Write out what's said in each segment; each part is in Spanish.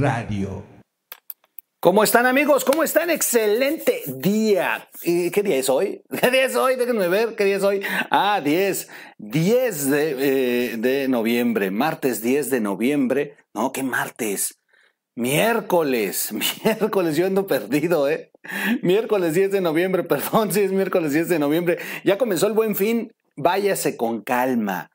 Radio. ¿Cómo están amigos? ¿Cómo están? Excelente día. ¿Qué día es hoy? ¿Qué día es hoy? Déjenme ver, ¿qué día es hoy? Ah, 10. 10 de, eh, de noviembre. Martes 10 de noviembre. No, ¿qué martes? Miércoles, miércoles, yo ando perdido, ¿eh? Miércoles 10 de noviembre, perdón, sí es miércoles 10 de noviembre. Ya comenzó el buen fin, váyase con calma.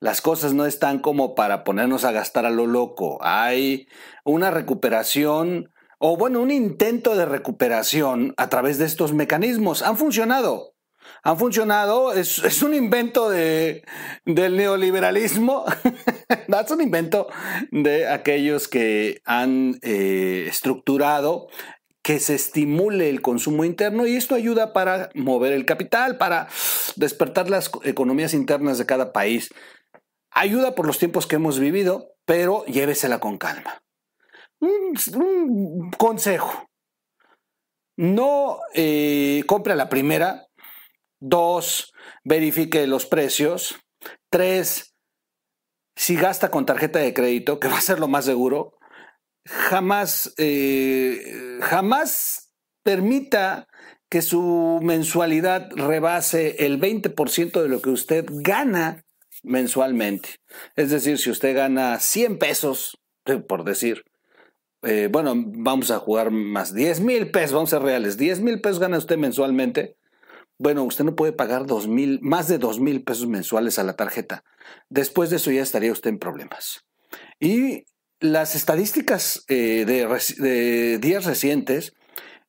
Las cosas no están como para ponernos a gastar a lo loco. Hay una recuperación o bueno, un intento de recuperación a través de estos mecanismos. Han funcionado. Han funcionado, es, un invento de, del neoliberalismo, es un invento de aquellos que han eh, estructurado que se estimule el consumo interno y esto ayuda para mover el capital, para despertar las economías internas de cada país. Ayuda por los tiempos que hemos vivido, pero llévesela con calma. Un, consejo. No eh, compre la primera. Dos, verifique los precios. Tres, si gasta con tarjeta de crédito, que va a ser lo más seguro, jamás, eh, jamás permita que su mensualidad rebase el 20% de lo que usted gana mensualmente. Es decir, si usted gana 100 pesos, por decir, eh, bueno, vamos a jugar más 10 mil pesos, vamos a ser reales, 10 mil pesos gana usted mensualmente. Bueno, usted no puede pagar más de 2 mil pesos mensuales a la tarjeta. Después de eso ya estaría usted en problemas. Y las estadísticas eh, de, de días recientes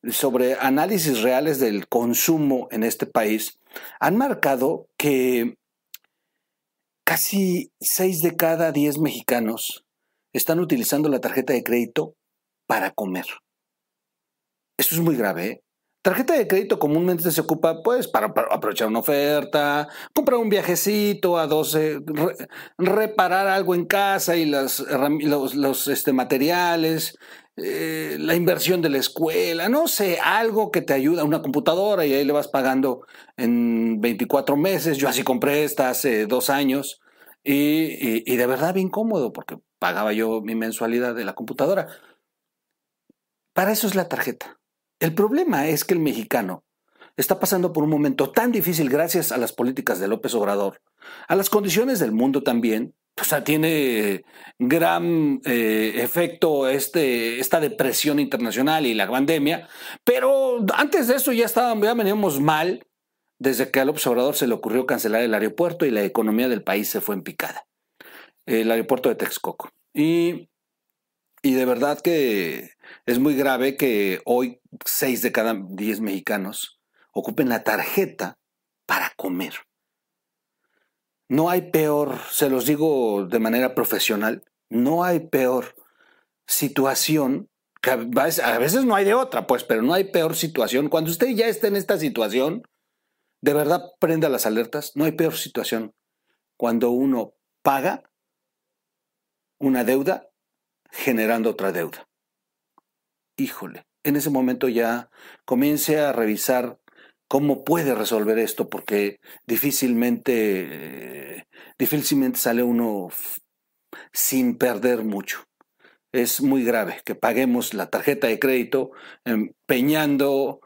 sobre análisis reales del consumo en este país han marcado que Casi 6 de cada 10 mexicanos están utilizando la tarjeta de crédito para comer. Esto es muy grave. ¿eh? Tarjeta de crédito comúnmente se ocupa pues para, aprovechar una oferta, comprar un viajecito a 12, reparar algo en casa y las, los, este, materiales, eh, la inversión de la escuela, no sé, algo que te ayuda, una computadora y ahí le vas pagando en 24 meses. Yo así compré esta hace dos años y, y de verdad bien cómodo porque pagaba yo mi mensualidad de la computadora. Para eso es la tarjeta. El problema es que el mexicano está pasando por un momento tan difícil gracias a las políticas de López Obrador, a las condiciones del mundo también, o sea, tiene gran eh, efecto este, esta depresión internacional y la pandemia, pero antes de eso ya, estábamos, ya veníamos mal desde que al observador se le ocurrió cancelar el aeropuerto y la economía del país se fue en picada. El aeropuerto de Texcoco. Y, y de verdad que es muy grave que hoy seis de cada diez mexicanos ocupen la tarjeta para comer. No hay peor, se los digo de manera profesional, no hay peor situación, que a veces no hay de otra, pues, pero no hay peor situación. Cuando usted ya está en esta situación, de verdad prenda las alertas, no hay peor situación cuando uno paga una deuda generando otra deuda. Híjole, en ese momento ya comience a revisar cómo puede resolver esto, porque difícilmente, difícilmente sale uno sin perder mucho. Es muy grave que paguemos la tarjeta de crédito empeñando,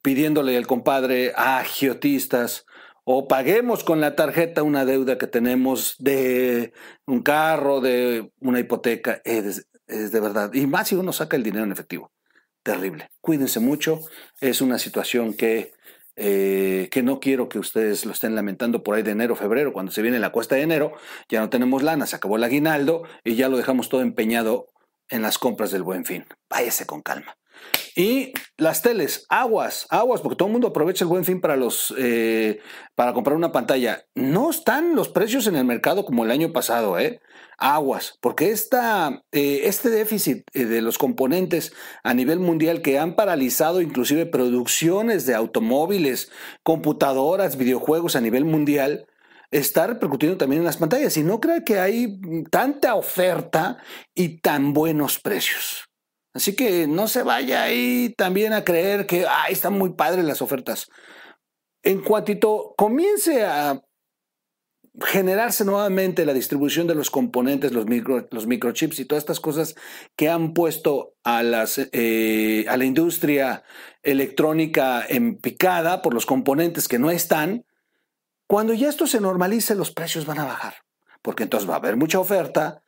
pidiéndole al compadre a agiotistas, o paguemos con la tarjeta una deuda que tenemos de un carro, de una hipoteca, es, es de verdad. Y más si uno saca el dinero en efectivo. Terrible. Cuídense mucho. Es una situación que eh, que no quiero que ustedes lo estén lamentando por ahí de enero, febrero, cuando se viene la cuesta de enero, ya no tenemos lana, se acabó el aguinaldo y ya lo dejamos todo empeñado en las compras del buen fin. Váyase con calma. Y las teles, aguas, aguas, porque todo el mundo aprovecha el buen fin para los eh, para comprar una pantalla. No están los precios en el mercado como el año pasado, ¿eh? Aguas, porque esta, eh, este déficit eh, de los componentes a nivel mundial que han paralizado inclusive producciones de automóviles, computadoras, videojuegos a nivel mundial, está repercutiendo también en las pantallas. Y no creo que hay tanta oferta y tan buenos precios. Así que no se vaya ahí también a creer que están muy padres las ofertas. En cuanto comience a generarse nuevamente la distribución de los componentes, los, micro, los microchips y todas estas cosas que han puesto a, las, eh, a la industria electrónica en picada por los componentes que no están, cuando ya esto se normalice los precios van a bajar, porque entonces va a haber mucha oferta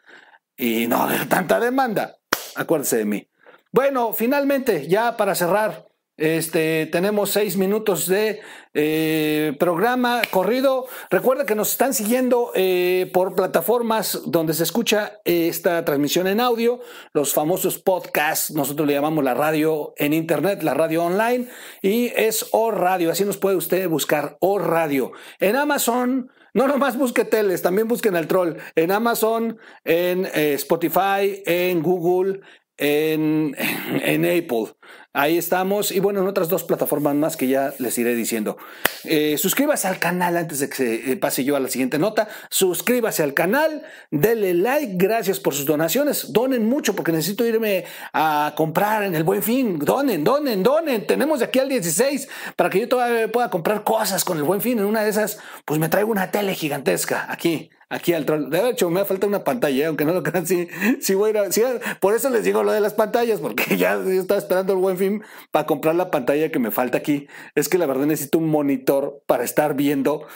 y no va a haber tanta demanda. Acuérdese de mí. Bueno, finalmente, ya para cerrar, este, tenemos seis minutos de eh, programa corrido. Recuerda que nos están siguiendo eh, por plataformas donde se escucha eh, esta transmisión en audio, los famosos podcasts, nosotros le llamamos la radio en internet, la radio online, y es O Radio, así nos puede usted buscar O Radio. En Amazon, no nomás busque teles, también busquen el troll. En Amazon, en Spotify, en Google, en, en, Apple. Ahí estamos. Y bueno, en otras dos plataformas más que ya les iré diciendo. Eh, suscríbase al canal antes de que se eh, pase yo a la siguiente nota. Suscríbase al canal, denle like. Gracias por sus donaciones. Donen mucho porque necesito irme a comprar en el buen fin. Donen, donen, donen. Tenemos de aquí al 16 para que yo todavía pueda comprar cosas con el buen fin. En una de esas, pues me traigo una tele gigantesca aquí aquí al troll. De hecho, me falta una pantalla, ¿eh? aunque no lo crean, sí, sí voy a ir a, por eso les digo lo de las pantallas, porque ya estaba esperando el buen fin para comprar la pantalla que me falta aquí. Es que la verdad necesito un monitor para estar viendo.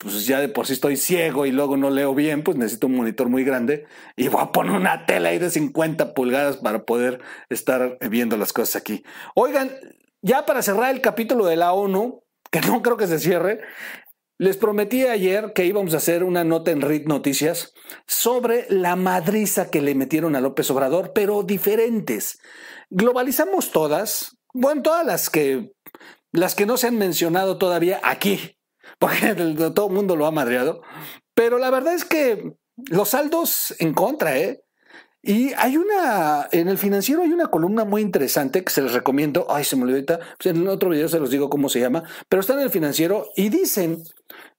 Pues ya de por sí estoy ciego y luego no leo bien, pues necesito un monitor muy grande y voy a poner una tela ahí de 50 pulgadas para poder estar viendo las cosas aquí. Oigan, ya para cerrar el capítulo de la ONU, que no creo que se cierre, les prometí ayer que íbamos a hacer una nota en RIT Noticias sobre la madriza que le metieron a López Obrador, pero diferentes. Globalizamos todas, bueno, todas las que, las que no se han mencionado todavía aquí, porque todo el mundo lo ha madreado, pero la verdad es que los saldos en contra, ¿eh? Y hay una, en el financiero hay una columna muy interesante que se les recomiendo. Ay, se me olvidó ahorita. Pues en otro video se los digo cómo se llama, pero está en el financiero y dicen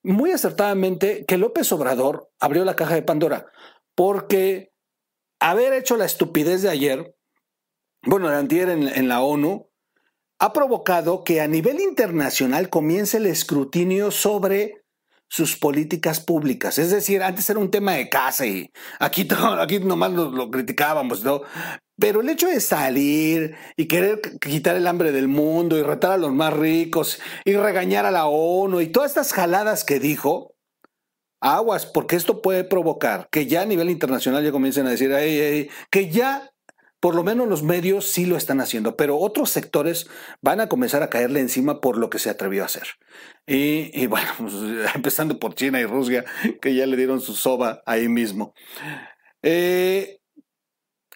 muy acertadamente que López Obrador abrió la caja de Pandora porque haber hecho la estupidez de ayer, bueno, de antier en, en la ONU, ha provocado que a nivel internacional comience el escrutinio sobre sus políticas públicas. Es decir, antes era un tema de casa y aquí, aquí nomás lo, criticábamos, ¿no? Pero el hecho de salir y querer quitar el hambre del mundo y retar a los más ricos y regañar a la ONU y todas estas jaladas que dijo, aguas, porque esto puede provocar que ya a nivel internacional ya comiencen a decir, que ya por lo menos los medios sí lo están haciendo, pero otros sectores van a comenzar a caerle encima por lo que se atrevió a hacer. Y, bueno, pues, empezando por China y Rusia, que ya le dieron su soba ahí mismo. Eh,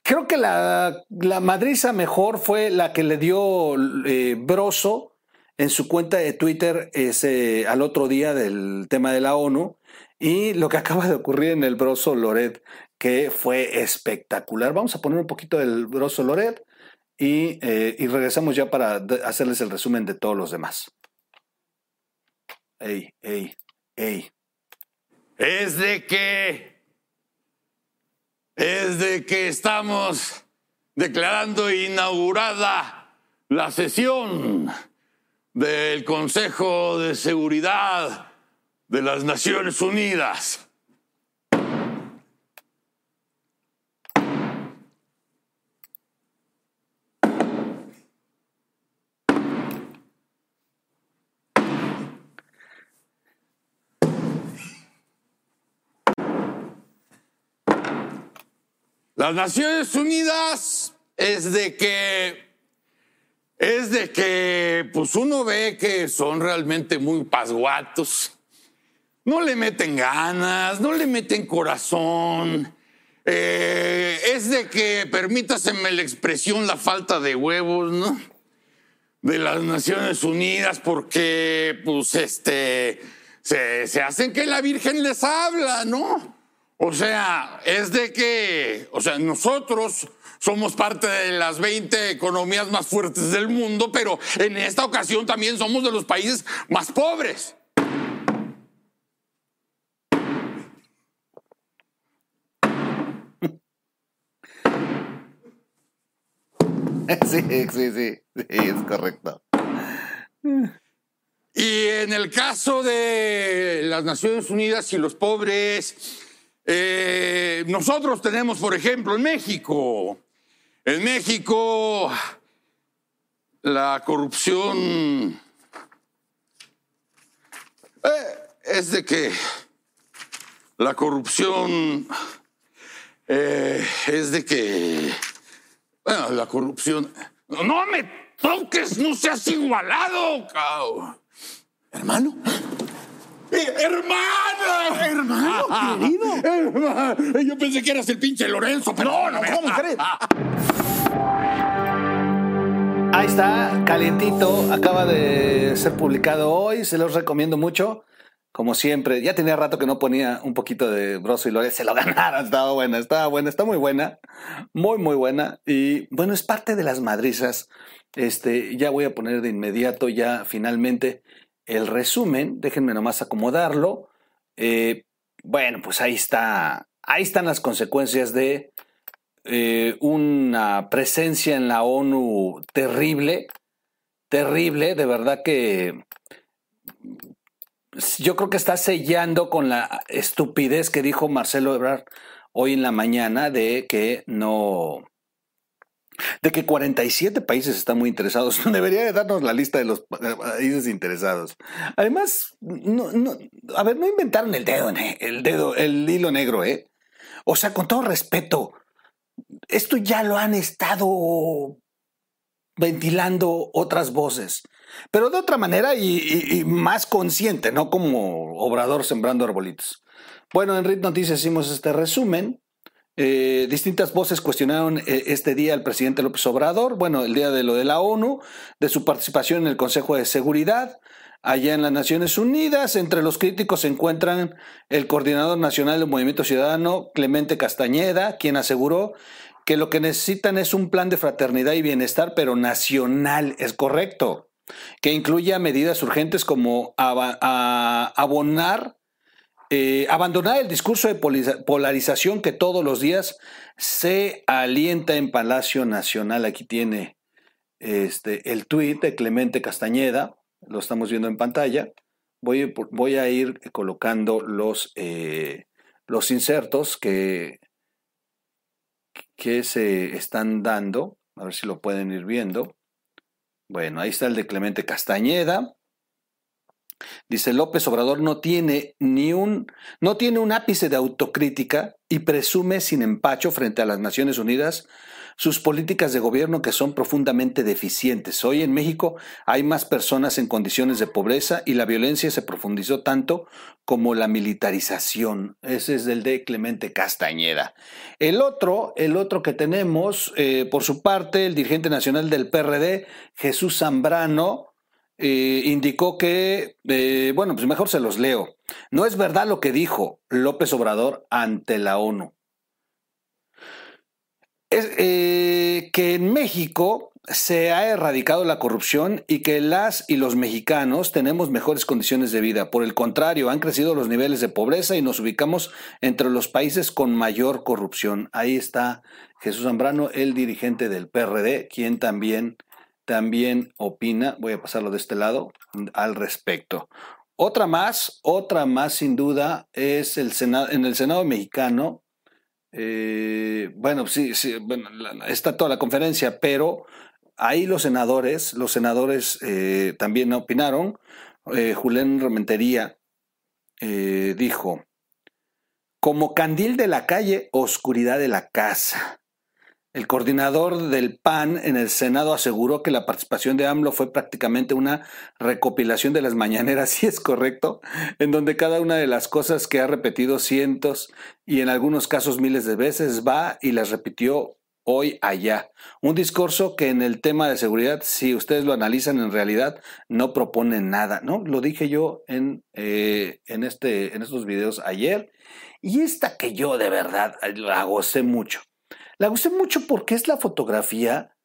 creo que la, la, madriza mejor fue la que le dio eh, Broso en su cuenta de Twitter ese, al otro día del tema de la ONU y lo que acaba de ocurrir en el Broso Loret que fue espectacular. Vamos a poner un poquito del Broso Loret y, eh, y regresamos ya para hacerles el resumen de todos los demás. Ey, ey, ey. Es de que. Es de que estamos declarando inaugurada la sesión del Consejo de Seguridad de las Naciones Unidas. Las Naciones Unidas es de que es de que pues uno ve que son realmente muy pasguatos. No le meten ganas, no le meten corazón. eh, es de que, permítaseme la expresión, la falta de huevos, ¿no? De las Naciones Unidas, porque, pues, este, se, se hacen que la Virgen les habla, ¿no? O sea, es de que, o sea, nosotros somos parte de las 20 economías más fuertes del mundo, pero en esta ocasión también somos de los países más pobres. Sí, sí, sí, sí, es correcto. Y en el caso de las Naciones Unidas y los pobres, eh, nosotros tenemos, por ejemplo, en México, en México, la corrupción eh, es de que la corrupción eh, es de que, bueno, la corrupción, no me toques, no seas igualado, cao. hermano. ¡Hermano! Hermano, querido. Hermano, Yo pensé que eras el pinche Lorenzo, pero no, ¿Cómo crees? Ahí está, calientito, acaba de ser publicado hoy, se los recomiendo mucho. Como siempre, ya tenía rato que no ponía un poquito de Broso y Lorenzo, se lo ganaron, estaba buena, estaba buena, está muy buena, muy, muy buena. Y bueno, es parte de las madrizas. Este, ya voy a poner de inmediato, ya finalmente, el resumen, déjenme nomás acomodarlo. Eh, bueno, pues ahí está, ahí están las consecuencias de eh, una presencia en la ONU terrible, terrible, de verdad que yo creo que está sellando con la estupidez que dijo Marcelo Ebrard hoy en la mañana de que no, de que 47 países están muy interesados. Debería de darnos la lista de los países interesados. Además, no, a ver, no inventaron el dedo, el dedo, el hilo negro, ¿eh? O sea, con todo respeto, esto ya lo han estado ventilando otras voces, pero de otra manera y, y- y más consciente, no como obrador sembrando arbolitos. Bueno, en RIT Noticias hicimos este resumen. Eh, distintas voces cuestionaron eh, este día al presidente López Obrador, bueno, el día de lo de la ONU, de su participación en el Consejo de Seguridad, allá en las Naciones Unidas. Entre los críticos se encuentran el coordinador nacional del Movimiento Ciudadano, Clemente Castañeda, quien aseguró que lo que necesitan es un plan de fraternidad y bienestar, pero nacional, es correcto, que incluya medidas urgentes como abonar eh, abandonar el discurso de polarización que todos los días se alienta en Palacio Nacional. Aquí tiene este, el tuit de Clemente Castañeda, lo estamos viendo en pantalla. Voy, a ir colocando los, eh, los insertos que, que se están dando, a ver si lo pueden ir viendo. Bueno, ahí está el de Clemente Castañeda. Dice López Obrador no tiene ni un no tiene un ápice de autocrítica y presume sin empacho frente a las Naciones Unidas sus políticas de gobierno que son profundamente deficientes. Hoy en México hay más personas en condiciones de pobreza y la violencia se profundizó tanto como la militarización. Ese es el de Clemente Castañeda. El otro, el otro que tenemos, eh, por su parte, el dirigente nacional del PRD, Jesús Zambrano, eh, indicó que, eh, bueno, pues mejor se los leo. No es verdad lo que dijo López Obrador ante la ONU. Es, eh, que en México se ha erradicado la corrupción y que las y los mexicanos tenemos mejores condiciones de vida. Por el contrario, han crecido los niveles de pobreza y nos ubicamos entre los países con mayor corrupción. Ahí está Jesús Zambrano, el dirigente del PRD, quien también también opina, voy a pasarlo de este lado, al respecto. Otra más, otra más sin duda es el Senado, en el Senado mexicano, eh, bueno, sí, sí, está toda la conferencia, pero ahí los senadores, los senadores eh, también opinaron. Eh, Julián eh, dijo, como candil de la calle, oscuridad de la casa. El coordinador del PAN en el Senado aseguró que la participación de AMLO fue prácticamente una recopilación de las mañaneras, si es correcto, en donde cada una de las cosas que ha repetido cientos y en algunos casos miles de veces va y las repitió hoy allá. Un discurso que en el tema de seguridad, si ustedes lo analizan en realidad, no propone nada, ¿no? Lo dije yo en, eh, en, este, en estos videos ayer. Y esta que yo de verdad la gocé mucho. La gusté mucho porque es la fotografía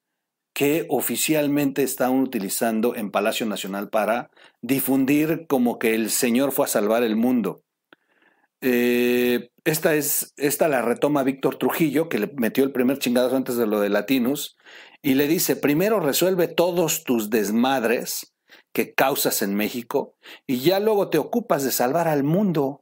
que oficialmente están utilizando en Palacio Nacional para difundir como que el Señor fue a salvar el mundo. Eh, esta es, esta la retoma Víctor Trujillo, que le metió el primer chingadazo antes de lo de Latinos, y le dice, primero resuelve todos tus desmadres que causas en México, y ya luego te ocupas de salvar al mundo.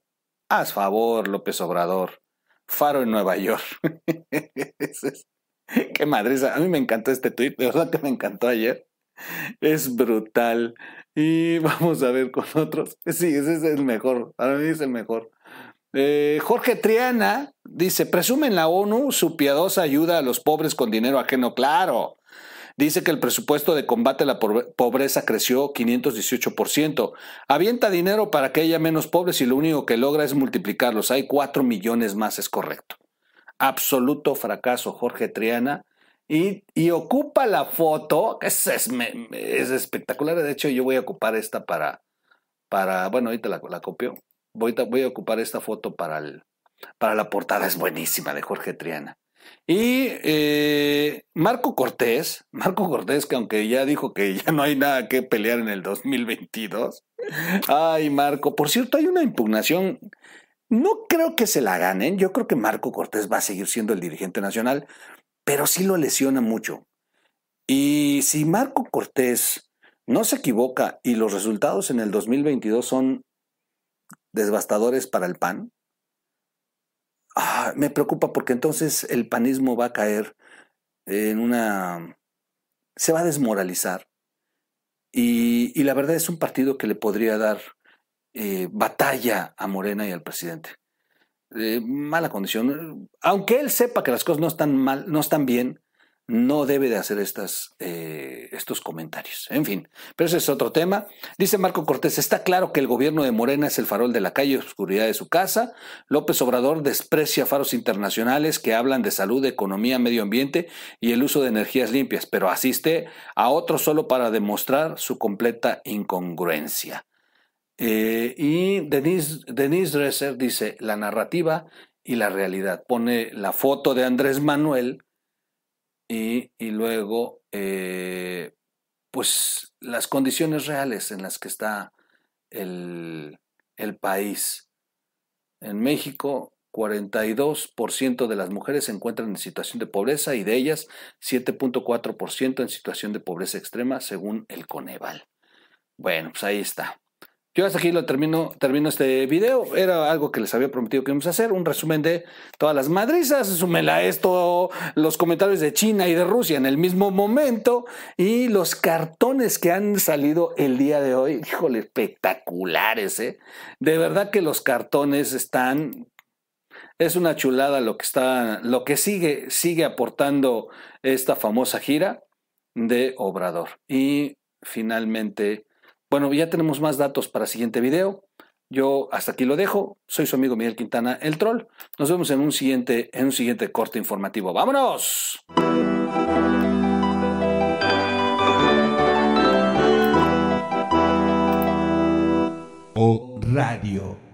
Haz favor, López Obrador. Faro en Nueva York. Qué madriza. A mí me encantó este tweet, de verdad que me encantó ayer. Es brutal. Y vamos a ver con otros. Sí, ese es el mejor. Para mí es el mejor. Eh, Jorge Triana dice: presume la ONU su piadosa ayuda a los pobres con dinero ajeno. Claro. Dice que el presupuesto de combate a la pobreza creció 518%. Avienta dinero para que haya menos pobres y lo único que logra es multiplicarlos. Hay 4 millones más, es correcto. Absoluto fracaso, Jorge Triana. Y, ocupa la foto, es, es, es, espectacular. De hecho, yo voy a ocupar esta para, para bueno, ahorita la, la copio. Voy, voy, a ocupar esta foto para, el, para la portada, es buenísima de Jorge Triana. Y eh, Marco Cortés, Marco Cortés, que aunque ya dijo que ya no hay nada que pelear en el 2022. Ay, Marco, por cierto, hay una impugnación. No creo que se la ganen. Yo creo que Marco Cortés va a seguir siendo el dirigente nacional, pero sí lo lesiona mucho. Y si Marco Cortés no se equivoca y los resultados en el 2022 son devastadores para el PAN, Ah, me preocupa porque entonces el panismo va a caer en una... se va a desmoralizar. Y, la verdad es un partido que le podría dar eh, batalla a Morena y al presidente. Mala condición. Aunque él sepa que las cosas no están mal, no están bien, no debe de hacer estas, eh, estos comentarios. En fin, pero ese es otro tema. Dice Marco Cortés, está claro que el gobierno de Morena es el farol de la calle oscuridad de su casa. López Obrador desprecia faros internacionales que hablan de salud, economía, medio ambiente y el uso de energías limpias, pero asiste a otros solo para demostrar su completa incongruencia. Eh, y Denise, Denise Dresser dice, la narrativa y la realidad. Pone la foto de Andrés Manuel y, luego, eh, pues, las condiciones reales en las que está el, el país. En México, 42% de las mujeres se encuentran en situación de pobreza y de ellas 7.4% en situación de pobreza extrema, según el Coneval. Bueno, pues ahí está. Yo hasta aquí lo termino, termino este video. Era algo que les había prometido que íbamos a hacer, un resumen de todas las madrizas, súmela esto, los comentarios de China y de Rusia en el mismo momento y los cartones que han salido el día de hoy, híjole, espectaculares, ¿eh? De verdad que los cartones están es una chulada lo que está, lo que sigue, sigue aportando esta famosa gira de Obrador. Y finalmente, bueno, ya tenemos más datos para el siguiente video. Yo hasta aquí lo dejo. Soy su amigo Miguel Quintana, el troll. Nos vemos en un siguiente, en un siguiente corte informativo. ¡Vámonos! O Radio.